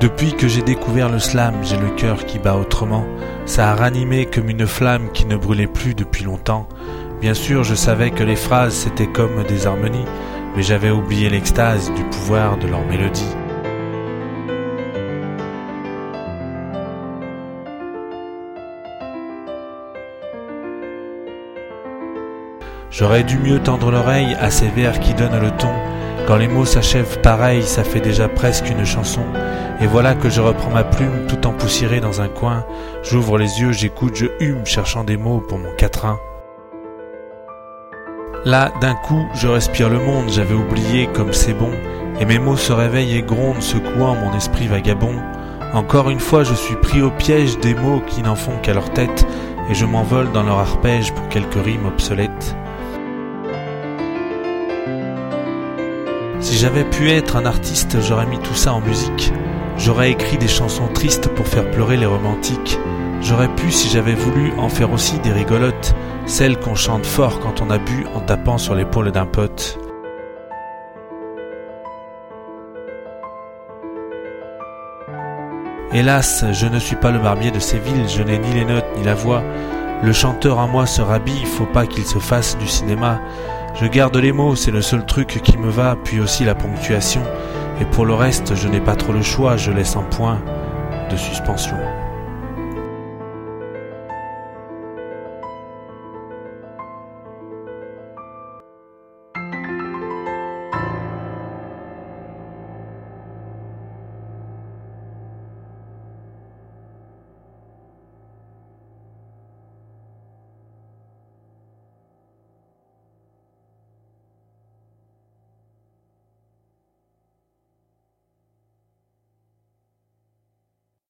Depuis que j'ai découvert le slam, j'ai le cœur qui bat autrement. Ça a ranimé comme une flamme qui ne brûlait plus depuis longtemps. Bien sûr, je savais que les phrases c'était comme des harmonies, mais j'avais oublié l'extase du pouvoir de leur mélodie. J'aurais dû mieux tendre l'oreille à ces vers qui donnent le ton. Quand les mots s'achèvent pareil, ça fait déjà presque une chanson. Et voilà que je reprends ma plume tout empoussiérée dans un coin. J'ouvre les yeux, j'écoute, je hume, cherchant des mots pour mon quatrain. Là, d'un coup, je respire le monde, j'avais oublié comme c'est bon, et mes mots se réveillent et grondent, secouant mon esprit vagabond. Encore une fois, je suis pris au piège des mots qui n'en font qu'à leur tête, et je m'envole dans leur arpège pour quelques rimes obsolètes. Si j'avais pu être un artiste, j'aurais mis tout ça en musique. J'aurais écrit des chansons tristes pour faire pleurer les romantiques. J'aurais pu, si j'avais voulu, en faire aussi des rigolotes, celles qu'on chante fort quand on a bu en tapant sur l'épaule d'un pote. Hélas, je ne suis pas le barbier de ces villes, je n'ai ni les notes ni la voix. Le chanteur en moi se rhabille, faut pas qu'il se fasse du cinéma. Je garde les mots, c'est le seul truc qui me va, puis aussi la ponctuation. Et pour le reste, je n'ai pas trop le choix, je laisse un point de suspension.